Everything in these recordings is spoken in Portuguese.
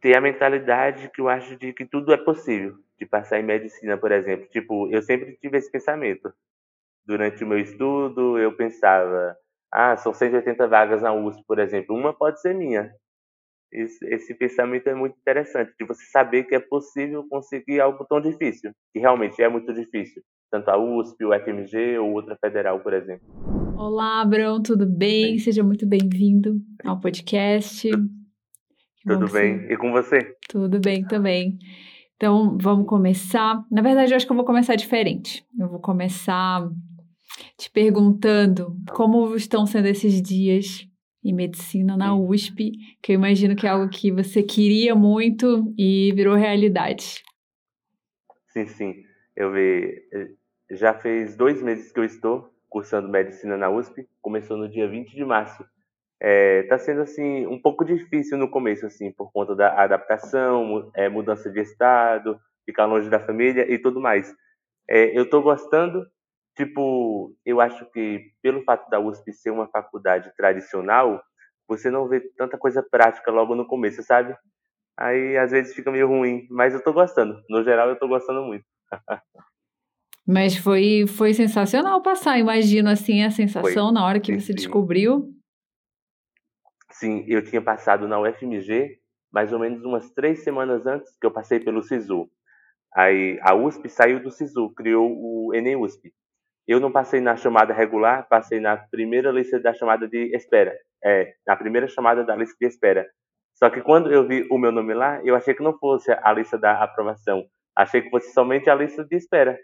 ter a mentalidade que eu acho de que tudo é possível, de passar em medicina, por exemplo. Tipo, eu sempre tive esse pensamento. Durante o meu estudo, eu pensava, ah, são 180 vagas na USP, por exemplo, uma pode ser minha. Esse, esse pensamento é muito interessante, de você saber que é possível conseguir algo tão difícil, que realmente é muito difícil, tanto a USP, o FMG ou outra federal, por exemplo. Olá, Abrão, tudo bem? Seja muito bem-vindo ao podcast. Tudo bem? E com você? Tudo bem também. Então, vamos começar. Na verdade, eu acho que eu vou começar diferente. Eu vou começar te perguntando como estão sendo esses dias em medicina na USP, que eu imagino que é algo que você queria muito e virou realidade. Sim, sim. Eu vi. Já fez dois meses que eu estou cursando medicina na USP. Começou no dia 20 de março está é, sendo assim um pouco difícil no começo assim por conta da adaptação é, mudança de estado ficar longe da família e tudo mais é, eu estou gostando tipo eu acho que pelo fato da USP ser uma faculdade tradicional você não vê tanta coisa prática logo no começo sabe aí às vezes fica meio ruim mas eu estou gostando no geral eu estou gostando muito Mas foi, foi sensacional passar, imagino assim a sensação foi. na hora que sim, você descobriu. Sim, eu tinha passado na UFMG mais ou menos umas três semanas antes que eu passei pelo SISU. Aí a USP saiu do SISU, criou o Enem USP. Eu não passei na chamada regular, passei na primeira lista da chamada de espera. É, na primeira chamada da lista de espera. Só que quando eu vi o meu nome lá, eu achei que não fosse a lista da aprovação. Achei que fosse somente a lista de espera.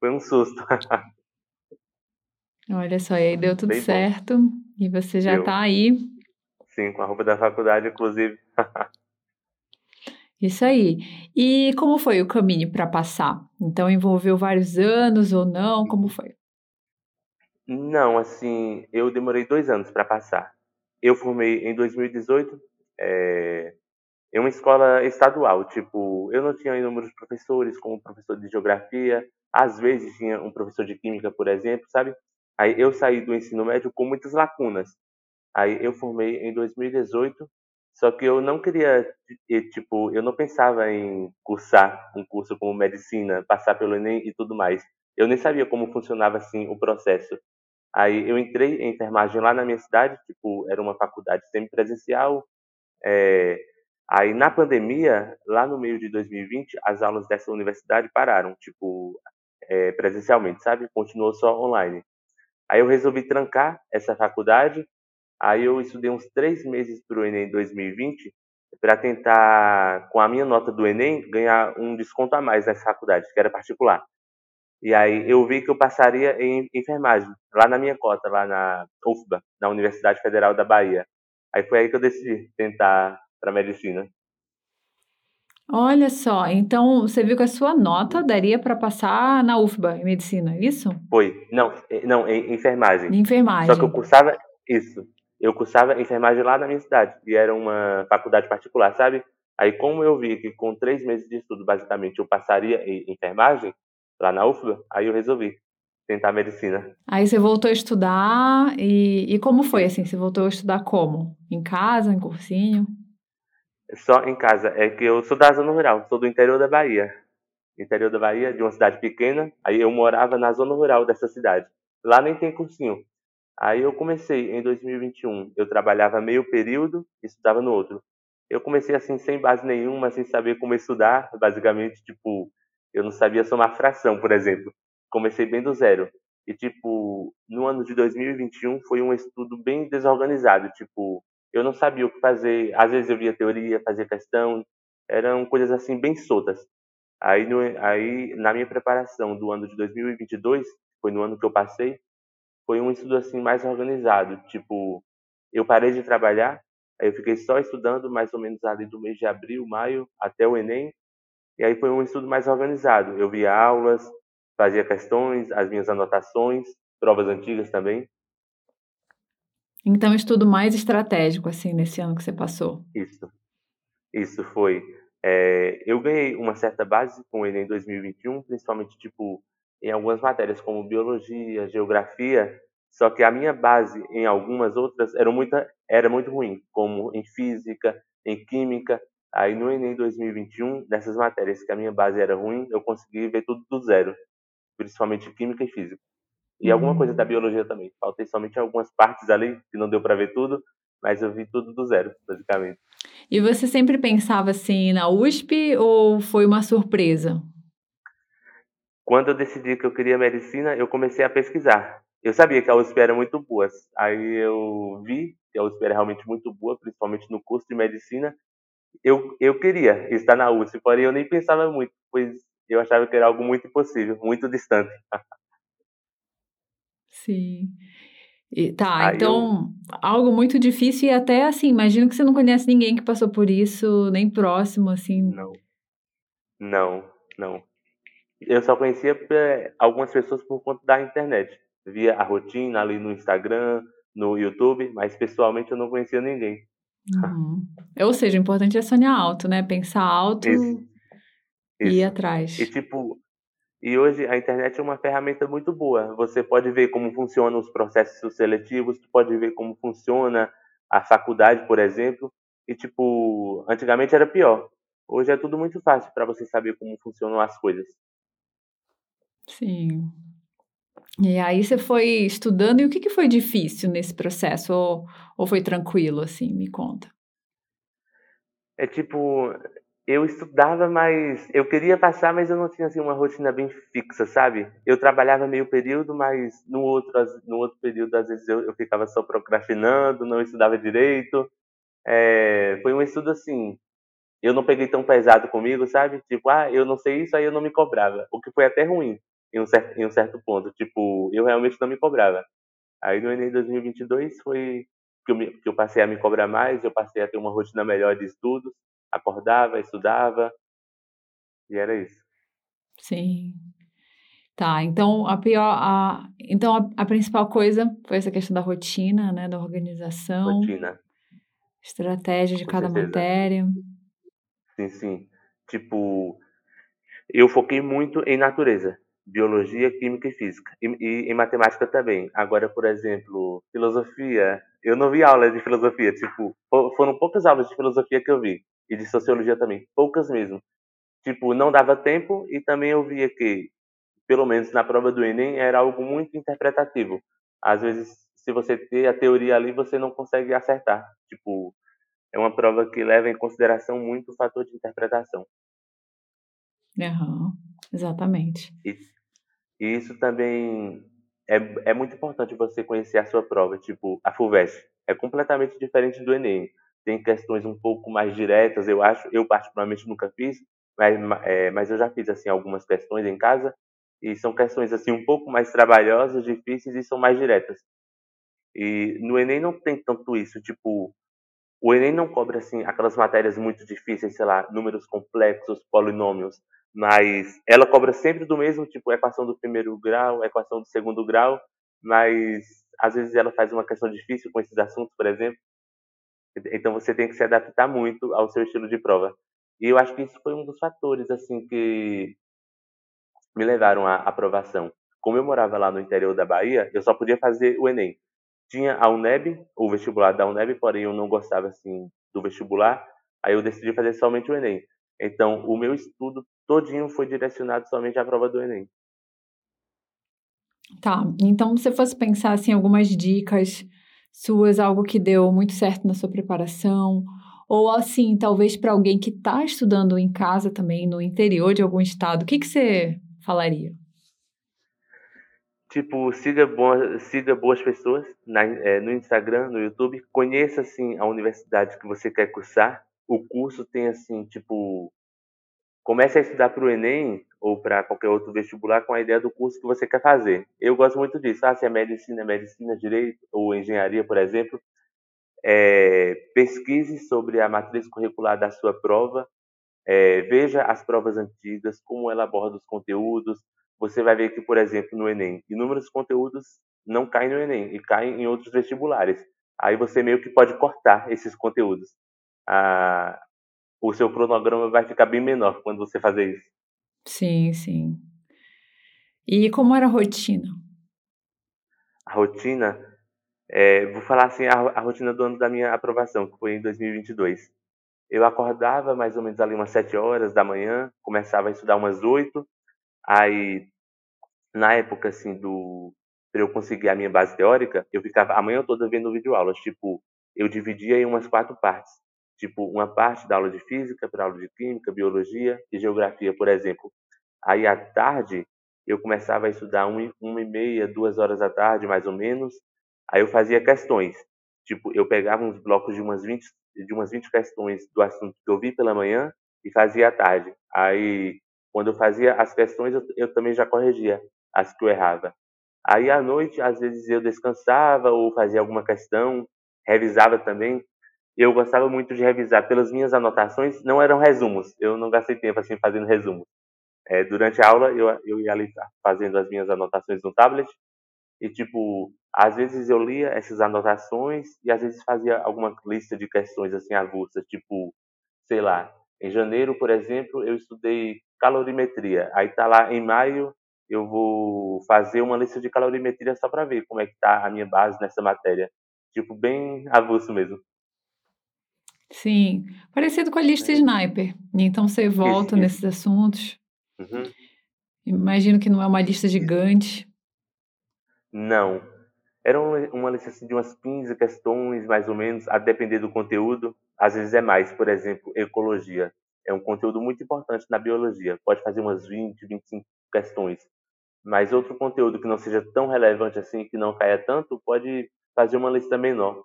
Foi um susto. Olha só, e aí deu tudo Bem certo. Bom. E você já está aí Sim, com a roupa da faculdade, inclusive. Isso aí. E como foi o caminho para passar? Então, envolveu vários anos ou não? Como foi? Não, assim, eu demorei dois anos para passar. Eu formei em 2018 é, em uma escola estadual. Tipo, eu não tinha inúmeros professores, como professor de geografia. Às vezes tinha um professor de química, por exemplo, sabe? Aí eu saí do ensino médio com muitas lacunas. Aí eu formei em 2018, só que eu não queria, tipo, eu não pensava em cursar um curso como medicina, passar pelo Enem e tudo mais. Eu nem sabia como funcionava assim o processo. Aí eu entrei em enfermagem lá na minha cidade, tipo, era uma faculdade semipresencial. É... Aí na pandemia, lá no meio de 2020, as aulas dessa universidade pararam, tipo, é, presencialmente, sabe? Continuou só online. Aí eu resolvi trancar essa faculdade Aí eu estudei uns três meses para o Enem 2020 para tentar, com a minha nota do Enem, ganhar um desconto a mais nessa faculdade, que era particular. E aí eu vi que eu passaria em enfermagem, lá na minha cota, lá na UFBA, na Universidade Federal da Bahia. Aí foi aí que eu decidi tentar para medicina. Olha só, então você viu que a sua nota daria para passar na UFBA em medicina, é isso? Foi, não, não, em enfermagem. Enfermagem. Só que eu cursava isso eu cursava enfermagem lá na minha cidade, e era uma faculdade particular, sabe? Aí, como eu vi que com três meses de estudo, basicamente, eu passaria em enfermagem lá na UFBA, aí eu resolvi tentar medicina. Aí você voltou a estudar, e, e como foi, assim? Você voltou a estudar como? Em casa, em cursinho? Só em casa. É que eu sou da zona rural, sou do interior da Bahia. Interior da Bahia, de uma cidade pequena. Aí eu morava na zona rural dessa cidade. Lá nem tem cursinho. Aí eu comecei em 2021, eu trabalhava meio período e estudava no outro. Eu comecei assim sem base nenhuma, sem saber como estudar, basicamente, tipo, eu não sabia somar fração, por exemplo. Comecei bem do zero. E tipo, no ano de 2021 foi um estudo bem desorganizado, tipo, eu não sabia o que fazer, às vezes eu via teoria, fazia questão, eram coisas assim bem soltas. Aí, no, aí na minha preparação do ano de 2022, foi no ano que eu passei, foi um estudo assim mais organizado. Tipo, eu parei de trabalhar, aí eu fiquei só estudando mais ou menos ali do mês de abril, maio, até o Enem. E aí foi um estudo mais organizado. Eu via aulas, fazia questões, as minhas anotações, provas antigas também. Então, estudo mais estratégico, assim, nesse ano que você passou. Isso. Isso foi. É, eu ganhei uma certa base com o Enem 2021, principalmente, tipo, em algumas matérias, como biologia, geografia, só que a minha base em algumas outras era muito, era muito ruim, como em física, em química. Aí no Enem 2021, nessas matérias que a minha base era ruim, eu consegui ver tudo do zero, principalmente química e física. E uhum. alguma coisa da biologia também. Faltei somente algumas partes ali que não deu para ver tudo, mas eu vi tudo do zero, basicamente. E você sempre pensava assim na USP ou foi uma surpresa? Quando eu decidi que eu queria medicina, eu comecei a pesquisar. Eu sabia que a USP era muito boa. Aí eu vi que a USP era realmente muito boa, principalmente no curso de medicina. Eu, eu queria estar na USP, porém eu nem pensava muito, pois eu achava que era algo muito impossível, muito distante. Sim. E, tá, Aí então, eu... algo muito difícil e até assim, imagino que você não conhece ninguém que passou por isso, nem próximo, assim. Não. Não, não. Eu só conhecia é, algumas pessoas por conta da internet. Via a rotina ali no Instagram, no YouTube, mas pessoalmente eu não conhecia ninguém. Uhum. Ou seja, o importante é sonhar alto, né? Pensar alto Isso. e ir atrás. E tipo, e hoje a internet é uma ferramenta muito boa. Você pode ver como funcionam os processos seletivos, pode ver como funciona a faculdade, por exemplo. E tipo, antigamente era pior. Hoje é tudo muito fácil para você saber como funcionam as coisas. Sim. E aí você foi estudando, e o que, que foi difícil nesse processo? Ou, ou foi tranquilo, assim? Me conta. É tipo, eu estudava, mas eu queria passar, mas eu não tinha assim uma rotina bem fixa, sabe? Eu trabalhava meio período, mas no outro, no outro período às vezes eu, eu ficava só procrastinando, não estudava direito. É, foi um estudo assim, eu não peguei tão pesado comigo, sabe? Tipo, ah, eu não sei isso, aí eu não me cobrava, o que foi até ruim em um certo, em um certo ponto. Tipo, eu realmente não me cobrava. Aí no Enem 2022 foi que eu, me, que eu passei a me cobrar mais, eu passei a ter uma rotina melhor de estudos acordava, estudava, e era isso. Sim. Tá, então a pior, a, então a, a, principal coisa foi essa questão da rotina, né, da organização. Rotina. Estratégia de Com cada certeza. matéria. Sim, sim. Tipo, eu foquei muito em natureza, biologia, química e física, e, e em matemática também. Agora, por exemplo, filosofia, eu não vi aula de filosofia, tipo, foram poucas aulas de filosofia que eu vi e de sociologia também, poucas mesmo. Tipo, não dava tempo e também eu via que, pelo menos na prova do Enem, era algo muito interpretativo. Às vezes, se você ter a teoria ali, você não consegue acertar. Tipo, é uma prova que leva em consideração muito o fator de interpretação. Uhum, exatamente. E, e isso também é, é muito importante você conhecer a sua prova, tipo, a FUVEST. É completamente diferente do Enem tem questões um pouco mais diretas, eu acho. Eu, particularmente, nunca fiz, mas, é, mas eu já fiz assim algumas questões em casa e são questões assim um pouco mais trabalhosas, difíceis e são mais diretas. E no Enem não tem tanto isso, tipo, o Enem não cobra assim aquelas matérias muito difíceis, sei lá, números complexos, polinômios, mas ela cobra sempre do mesmo, tipo, equação do primeiro grau, equação do segundo grau, mas às vezes ela faz uma questão difícil com esses assuntos, por exemplo, então você tem que se adaptar muito ao seu estilo de prova. E eu acho que isso foi um dos fatores assim que me levaram à aprovação. Como eu morava lá no interior da Bahia, eu só podia fazer o ENEM. Tinha a UNEB, o vestibular da UNEB, porém eu não gostava assim do vestibular, aí eu decidi fazer somente o ENEM. Então, o meu estudo todinho foi direcionado somente à prova do ENEM. Tá, então se você fosse pensar assim algumas dicas suas, algo que deu muito certo na sua preparação, ou assim, talvez para alguém que está estudando em casa também, no interior de algum estado, o que, que você falaria? Tipo, siga, boas, siga boas pessoas na, é, no Instagram, no YouTube, conheça assim a universidade que você quer cursar. O curso tem assim, tipo, comece a estudar para o Enem ou para qualquer outro vestibular com a ideia do curso que você quer fazer. Eu gosto muito disso. Ah, se é medicina, medicina, direito ou engenharia, por exemplo, é, pesquise sobre a matriz curricular da sua prova, é, veja as provas antigas, como ela aborda os conteúdos. Você vai ver que, por exemplo, no Enem, inúmeros conteúdos não caem no Enem e caem em outros vestibulares. Aí você meio que pode cortar esses conteúdos. Ah, o seu cronograma vai ficar bem menor quando você fazer isso. Sim, sim. E como era a rotina? A rotina, é, vou falar assim, a, a, rotina do ano da minha aprovação, que foi em 2022. eu acordava mais ou menos ali umas sete horas da manhã, começava a estudar umas oito, aí na época assim do para eu conseguir a minha base teórica, eu ficava a manhã toda vendo videoaulas, tipo, eu dividia em umas quatro partes. Tipo, uma parte da aula de física, para aula de química, biologia e geografia, por exemplo. Aí à tarde eu começava a estudar uma, uma e meia, duas horas da tarde, mais ou menos. Aí eu fazia questões. Tipo, eu pegava uns blocos de umas 20, de umas 20 questões do assunto que eu vi pela manhã e fazia à tarde. Aí, quando eu fazia as questões, eu, eu também já corrigia as que eu errava. Aí, à noite, às vezes eu descansava ou fazia alguma questão, revisava também. Eu gostava muito de revisar pelas minhas anotações, não eram resumos, eu não gastei tempo assim fazendo resumos. É, durante a aula, eu, eu ia ali fazendo as minhas anotações no tablet e, tipo, às vezes eu lia essas anotações e às vezes fazia alguma lista de questões assim avulsas, tipo, sei lá, em janeiro, por exemplo, eu estudei calorimetria. Aí tá lá em maio, eu vou fazer uma lista de calorimetria só para ver como é que tá a minha base nessa matéria. Tipo, bem avulso mesmo. Sim, parecido com a lista é. Sniper. Então você volta nesses assuntos. Uhum. Imagino que não é uma lista gigante. Não. Era uma, uma lista assim, de umas 15 questões, mais ou menos, a depender do conteúdo. Às vezes é mais, por exemplo, ecologia. É um conteúdo muito importante na biologia. Pode fazer umas 20, 25 questões. Mas outro conteúdo que não seja tão relevante assim, que não caia tanto, pode fazer uma lista menor.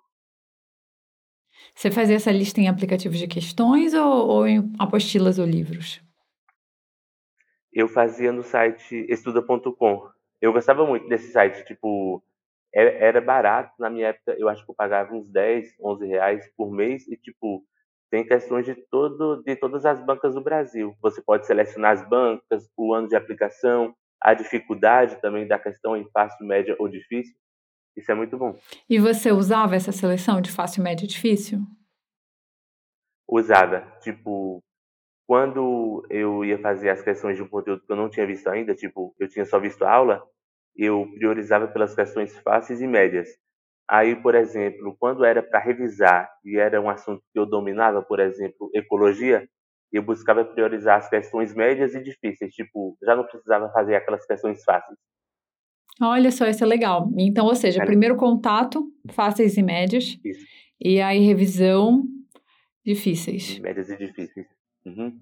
Você fazia essa lista em aplicativos de questões ou, ou em apostilas ou livros? Eu fazia no site estuda.com. Eu gostava muito desse site, tipo, era barato na minha época, eu acho que eu pagava uns 10, 11 reais por mês e, tipo, tem questões de, todo, de todas as bancas do Brasil. Você pode selecionar as bancas, o ano de aplicação, a dificuldade também da questão em fácil, média ou difícil. Isso é muito bom. E você usava essa seleção de fácil, média e difícil? Usava. Tipo, quando eu ia fazer as questões de um conteúdo que eu não tinha visto ainda, tipo, eu tinha só visto a aula, eu priorizava pelas questões fáceis e médias. Aí, por exemplo, quando era para revisar e era um assunto que eu dominava, por exemplo, ecologia, eu buscava priorizar as questões médias e difíceis, tipo, já não precisava fazer aquelas questões fáceis. Olha só, isso é legal. Então, ou seja, é. primeiro contato, fáceis e médias. Isso. E aí, revisão, difíceis. Médias e difíceis. Uhum.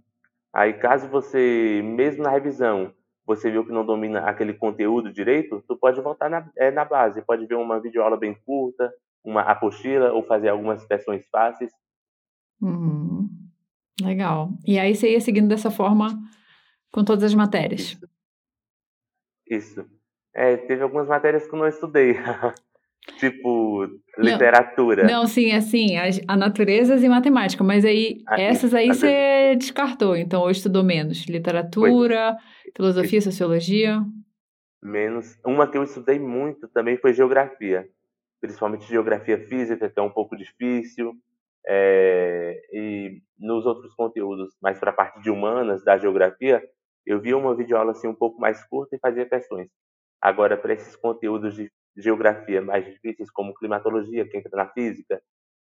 Aí, caso você, mesmo na revisão, você viu que não domina aquele conteúdo direito, tu pode voltar na, é, na base. Pode ver uma videoaula bem curta, uma apostila, ou fazer algumas questões fáceis. Uhum. Legal. E aí você ia seguindo dessa forma com todas as matérias. Isso. Isso. É, teve algumas matérias que eu não estudei. tipo, literatura. Não, não sim, assim, a, a naturezas e matemática, mas aí, ah, essas aí você descartou, então, ou estudou menos? Literatura, foi. filosofia, sociologia? Menos. Uma que eu estudei muito também foi geografia, principalmente geografia física, que é um pouco difícil, é, e nos outros conteúdos, mais para a parte de humanas da geografia, eu via uma videoaula assim um pouco mais curta e fazia questões. Agora, para esses conteúdos de geografia mais difíceis, como climatologia, que entra na física,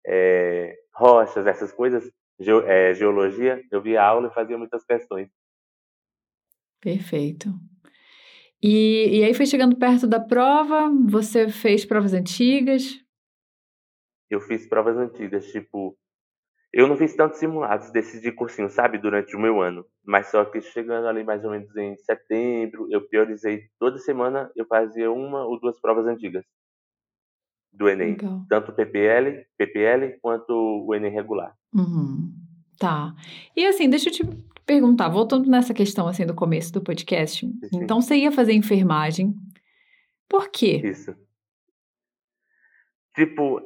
é, rochas, essas coisas, ge, é, geologia, eu via aula e fazia muitas questões. Perfeito. E, e aí foi chegando perto da prova, você fez provas antigas? Eu fiz provas antigas, tipo, eu não fiz tantos simulados desses de cursinho, sabe, durante o meu ano. Mas só que chegando ali mais ou menos em setembro, eu priorizei toda semana, eu fazia uma ou duas provas antigas do Enem. Legal. Tanto PPL, PPL quanto o Enem regular. Uhum. Tá. E assim, deixa eu te perguntar, voltando nessa questão assim do começo do podcast. Sim. Então você ia fazer enfermagem. Por quê? Isso. Tipo,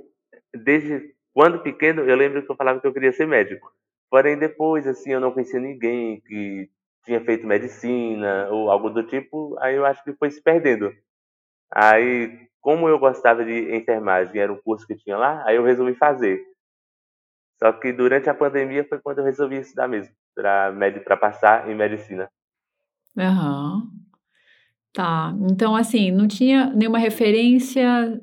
desde quando pequeno, eu lembro que eu falava que eu queria ser médico. Porém, depois, assim, eu não conhecia ninguém que tinha feito medicina ou algo do tipo, aí eu acho que foi se perdendo. Aí, como eu gostava de enfermagem, era um curso que tinha lá, aí eu resolvi fazer. Só que durante a pandemia foi quando eu resolvi estudar mesmo, para passar em medicina. Aham. Uhum. Tá. Então, assim, não tinha nenhuma referência,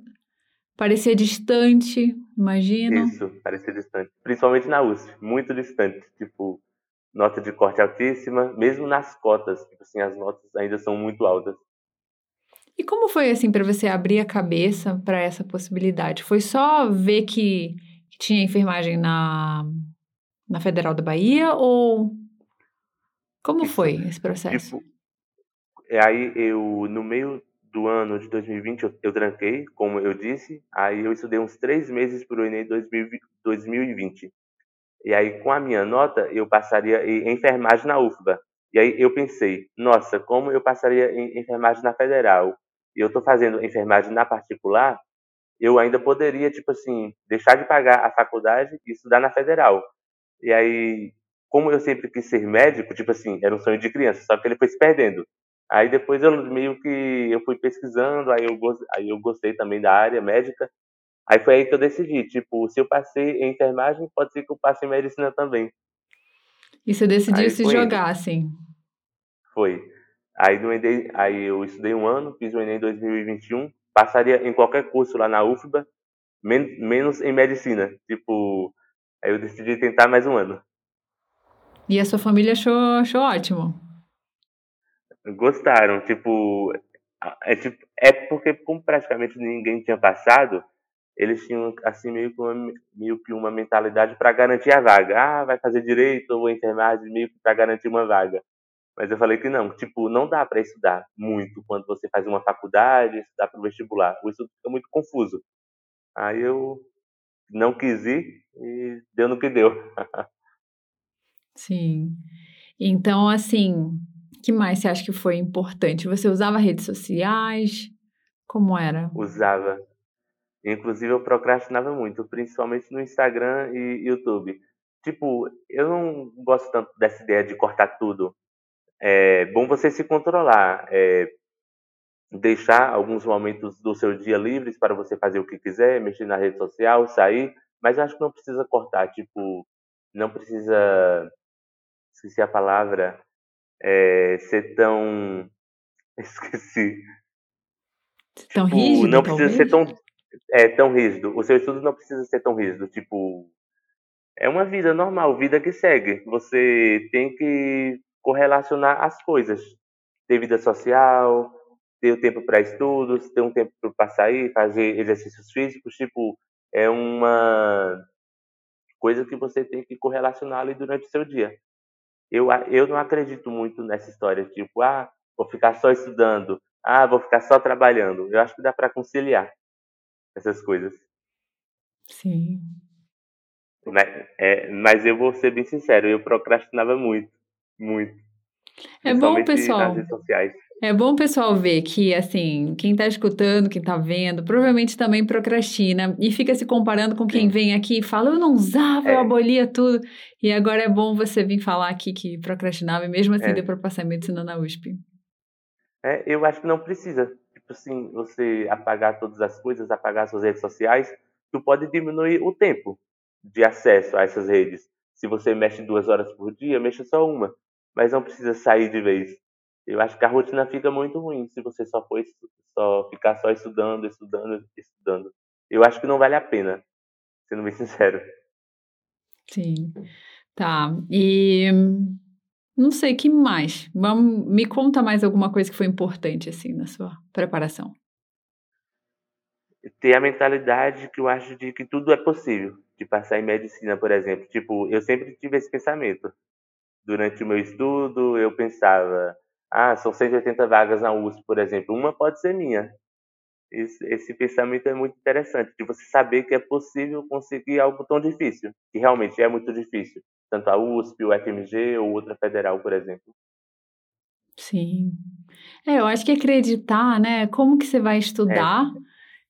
parecia distante imagino. Isso, parecia distante. Principalmente na USP, muito distante. Tipo, nota de corte altíssima, mesmo nas cotas, tipo assim, as notas ainda são muito altas. E como foi assim para você abrir a cabeça para essa possibilidade? Foi só ver que, que tinha enfermagem na, na Federal da Bahia ou como Isso. foi esse processo? Tipo, e aí eu, no meio do ano de 2020, eu, tranquei, como eu disse, aí eu estudei uns três meses para o Enem 2020. E aí, com a minha nota, eu passaria em enfermagem na UFBA. E aí eu pensei, nossa, como eu passaria em enfermagem na federal? E eu estou fazendo enfermagem na particular, eu ainda poderia, tipo assim, deixar de pagar a faculdade e estudar na federal. E aí, como eu sempre quis ser médico, tipo assim, era um sonho de criança, só que ele foi se perdendo. Aí depois eu meio que eu fui pesquisando, aí eu, aí eu gostei também da área médica. Aí foi aí que eu decidi, tipo, se eu passei em enfermagem, pode ser que eu passe em medicina também. E você decidiu aí se jogar, assim? Foi. Aí, no Enem, aí eu estudei um ano, fiz o Enem 2021, passaria em qualquer curso lá na UFBA, men menos em medicina. Tipo, aí eu decidi tentar mais um ano. E a sua família achou, achou ótimo? Gostaram, tipo, é, tipo, é porque como praticamente ninguém tinha passado, eles tinham assim meio que uma, meio que uma mentalidade para garantir a vaga. Ah, vai fazer direito ou enfermagem meio que para garantir uma vaga. Mas eu falei que não, tipo, não dá para estudar muito quando você faz uma faculdade, estudar para o vestibular. O estudo fica muito confuso. Aí eu não quis ir e deu no que deu. Sim. Então, assim, que mais você acha que foi importante? Você usava redes sociais? Como era? Usava. Inclusive, eu procrastinava muito, principalmente no Instagram e YouTube. Tipo, eu não gosto tanto dessa ideia de cortar tudo é bom você se controlar, é, deixar alguns momentos do seu dia livres para você fazer o que quiser, mexer na rede social, sair, mas acho que não precisa cortar, tipo, não precisa, esqueci a palavra, é, ser tão, esqueci. Tão tipo, rígido, Não precisa ser tão, é, tão rígido. O seu estudo não precisa ser tão rígido, tipo, é uma vida normal, vida que segue. Você tem que correlacionar as coisas. Ter vida social, ter o tempo para estudos, ter um tempo para sair, fazer exercícios físicos, tipo, é uma coisa que você tem que correlacionar ali durante o seu dia. Eu, eu não acredito muito nessa história, tipo, ah, vou ficar só estudando, ah, vou ficar só trabalhando. Eu acho que dá para conciliar essas coisas. Sim. Mas, é, mas eu vou ser bem sincero, eu procrastinava muito. Muito. É bom, pessoal. Nas redes sociais. É bom o pessoal ver que, assim, quem está escutando, quem está vendo, provavelmente também procrastina e fica se comparando com quem Sim. vem aqui e fala: Eu não usava, é. eu abolia tudo. E agora é bom você vir falar aqui que procrastinava e mesmo assim é. deu para passar medicina na USP. É, eu acho que não precisa. Tipo assim, você apagar todas as coisas, apagar suas redes sociais, tu pode diminuir o tempo de acesso a essas redes. Se você mexe duas horas por dia, mexa só uma mas não precisa sair de vez. Eu acho que a rotina fica muito ruim se você só for só ficar só estudando, estudando, estudando. Eu acho que não vale a pena, sendo bem sincero. Sim. Tá. E não sei que mais. Vamos, me conta mais alguma coisa que foi importante assim na sua preparação. Ter a mentalidade que eu acho de que tudo é possível, de passar em medicina, por exemplo. Tipo, eu sempre tive esse pensamento durante o meu estudo, eu pensava, ah, são 180 vagas na USP, por exemplo, uma pode ser minha. Esse, esse, pensamento é muito interessante, de você saber que é possível conseguir algo tão difícil, que realmente é muito difícil, tanto a USP, o FMG ou outra federal, por exemplo. Sim. É, eu acho que acreditar, né? Como que você vai estudar é.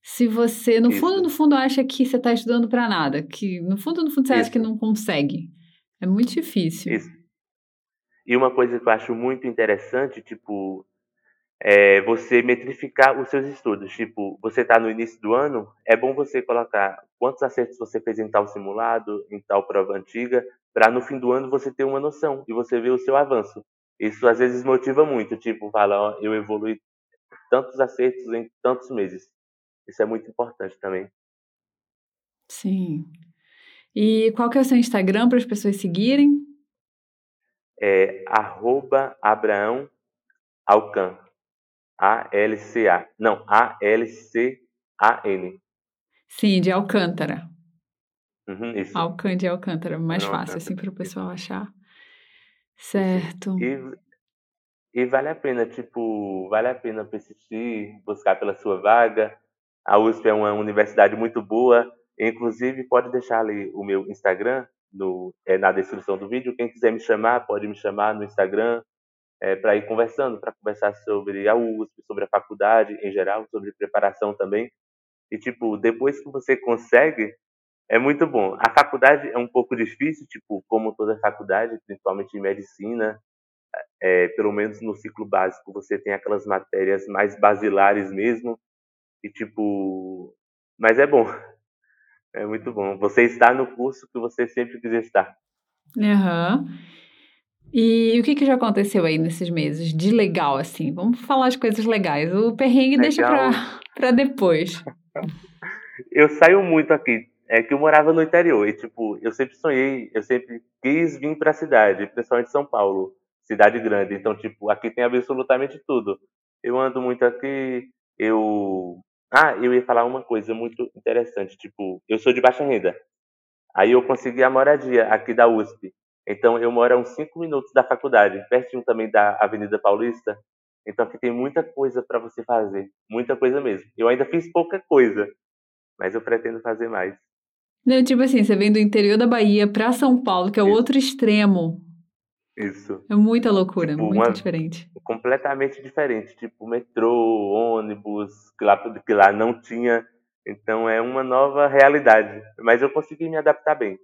se você, no Isso. fundo, no fundo, acha que você está estudando para nada, que no fundo, no fundo, você Isso. acha que não consegue. É muito difícil. Isso. E uma coisa que eu acho muito interessante, tipo, é você metrificar os seus estudos. Tipo, você está no início do ano, é bom você colocar quantos acertos você fez em tal simulado, em tal prova antiga, para no fim do ano você ter uma noção e você ver o seu avanço. Isso às vezes motiva muito, tipo, fala, ó, eu evolui tantos acertos em tantos meses. Isso é muito importante também. Sim. E qual que é o seu Instagram para as pessoas seguirem? É arroba Abraão Alcan. A-L-C-A. Não, A-L-C-A-N. Sim, de Alcântara. Uhum, isso. Alcan de Alcântara, mais fácil, assim, para o pessoal achar. Certo. E, e vale a pena, tipo, vale a pena persistir, buscar pela sua vaga. A USP é uma universidade muito boa. Inclusive, pode deixar ali o meu Instagram no, é, na descrição do vídeo. Quem quiser me chamar, pode me chamar no Instagram é, para ir conversando, para conversar sobre a USP, sobre a faculdade em geral, sobre preparação também. E, tipo, depois que você consegue, é muito bom. A faculdade é um pouco difícil, tipo, como toda faculdade, principalmente em medicina, é, pelo menos no ciclo básico, você tem aquelas matérias mais basilares mesmo, e tipo, mas é bom. É muito bom. Você está no curso que você sempre quis estar. Uhum. E o que, que já aconteceu aí nesses meses de legal, assim? Vamos falar de coisas legais. O perrengue legal. deixa para depois. eu saio muito aqui é que eu morava no interior e, tipo, eu sempre sonhei, eu sempre quis vir para a cidade, principalmente São Paulo, cidade grande. Então, tipo, aqui tem absolutamente tudo. Eu ando muito aqui, eu. Ah, eu ia falar uma coisa muito interessante, tipo, eu sou de baixa renda. Aí eu consegui a moradia aqui da USP. Então, eu moro a uns 5 minutos da faculdade, pertinho também da Avenida Paulista. Então, aqui tem muita coisa para você fazer, muita coisa mesmo. Eu ainda fiz pouca coisa, mas eu pretendo fazer mais. Não, tipo assim, você vem do interior da Bahia para São Paulo, que é o outro extremo. Isso. É muita loucura, tipo, muito uma, diferente. Completamente diferente. Tipo, metrô, ônibus, que lá, que lá não tinha. Então é uma nova realidade. Mas eu consegui me adaptar bem.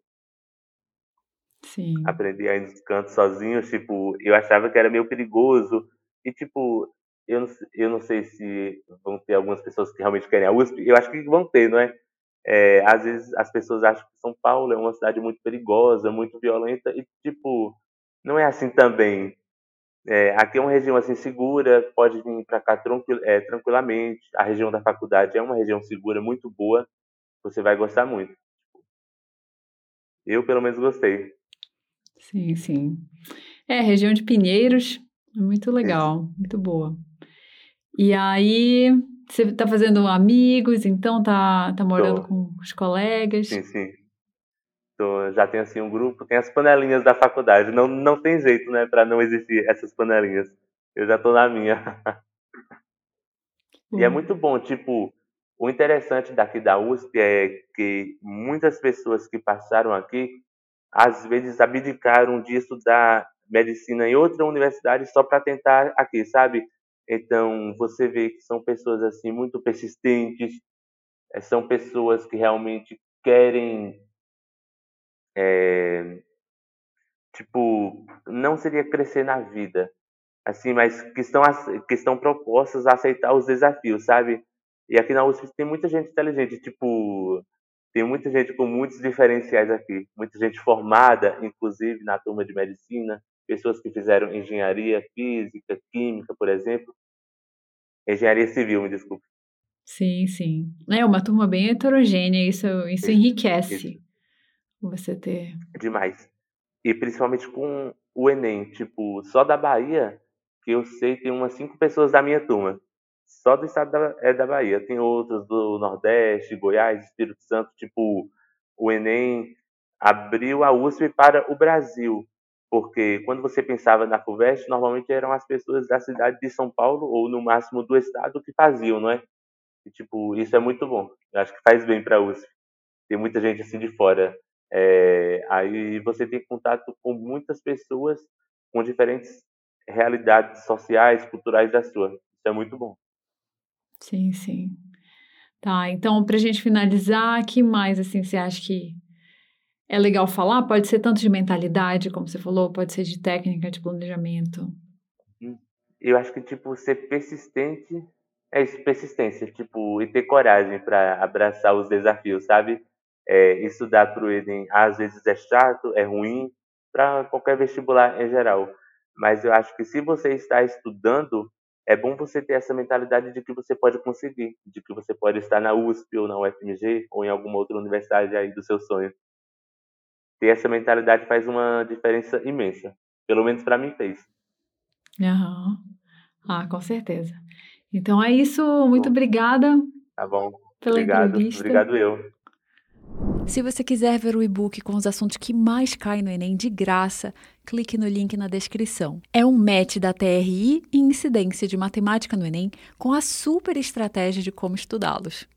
Sim. Aprendi aí nos cantos sozinho. Tipo, eu achava que era meio perigoso. E, tipo, eu não, eu não sei se vão ter algumas pessoas que realmente querem a USP. Eu acho que vão ter, não é? É, às vezes as pessoas acham que São Paulo é uma cidade muito perigosa, muito violenta, e, tipo, não é assim também. É, aqui é uma região assim segura, pode vir para cá tranquil, é, tranquilamente. A região da faculdade é uma região segura, muito boa. Você vai gostar muito. Eu, pelo menos, gostei. Sim, sim. É, região de Pinheiros, muito legal, muito boa. E aí, você está fazendo amigos, então tá, tá morando Tô. com os colegas? Sim, sim. Tô, já tem assim um grupo, tem as panelinhas da faculdade. Não, não tem jeito, né, para não existir essas panelinhas. Eu já tô na minha. e é muito bom, tipo, o interessante daqui da USP é que muitas pessoas que passaram aqui, às vezes abdicaram de estudar medicina em outra universidade só para tentar aqui, sabe? Então, você vê que são pessoas assim muito persistentes, eh, são pessoas que realmente querem é, tipo, não seria crescer na vida, assim, mas que estão, que estão propostas a aceitar os desafios, sabe? E aqui na USP tem muita gente inteligente, tipo, tem muita gente com muitos diferenciais aqui, muita gente formada, inclusive na turma de medicina, pessoas que fizeram engenharia física, química, por exemplo. Engenharia civil, me desculpe. Sim, sim. É uma turma bem heterogênea, isso, isso, enriquece isso. Você ter. Demais. E principalmente com o Enem, tipo, só da Bahia, que eu sei, tem umas cinco pessoas da minha turma. Só do estado da, é da Bahia. Tem outros do Nordeste, Goiás, Espírito Santo, tipo, o Enem abriu a USP para o Brasil. Porque quando você pensava na FUVEST, normalmente eram as pessoas da cidade de São Paulo ou no máximo do estado que faziam, não é? E, tipo, isso é muito bom. Eu acho que faz bem para a USP. Tem muita gente assim de fora. É, aí você tem contato com muitas pessoas com diferentes realidades sociais, culturais da sua. Isso é muito bom. Sim, sim. Tá, então, para a gente finalizar, que mais assim você acha que é legal falar? Pode ser tanto de mentalidade, como você falou, pode ser de técnica de planejamento. Hum, eu acho que, tipo, ser persistente é isso, persistência, tipo, e ter coragem para abraçar os desafios, sabe? É, estudar para o Enem, às vezes é chato, é ruim, para qualquer vestibular em geral. Mas eu acho que se você está estudando, é bom você ter essa mentalidade de que você pode conseguir, de que você pode estar na USP ou na UFMG ou em alguma outra universidade aí do seu sonho. Ter essa mentalidade faz uma diferença imensa. Pelo menos para mim fez. Uhum. Ah, com certeza. Então é isso. Muito bom. obrigada. Tá bom. Pela Obrigado. entrevista. Obrigado eu. Se você quiser ver o e-book com os assuntos que mais caem no Enem de graça, clique no link na descrição. É um match da TRI e incidência de matemática no Enem com a super estratégia de como estudá-los.